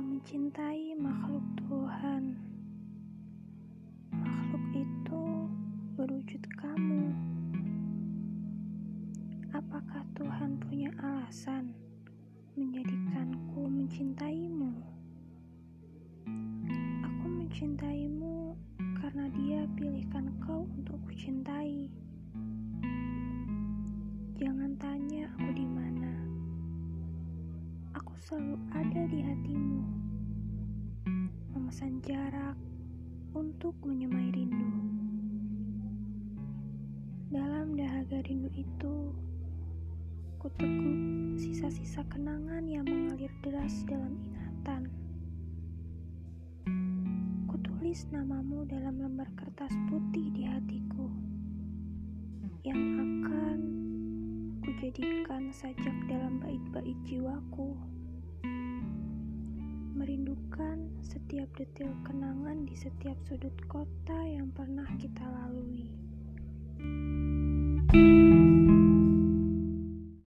mencintai makhluk Tuhan. Makhluk itu berwujud kamu. Apakah Tuhan punya alasan menjadikanku mencintaimu? Aku mencintaimu Aku selalu ada di hatimu. Memesan jarak untuk menyemai rindu. Dalam dahaga rindu itu, kuteguk sisa-sisa kenangan yang mengalir deras dalam ingatan. Kutulis namamu dalam lembar kertas putih di hatiku kujadikan sajak dalam bait-bait jiwaku merindukan setiap detil kenangan di setiap sudut kota yang pernah kita lalui.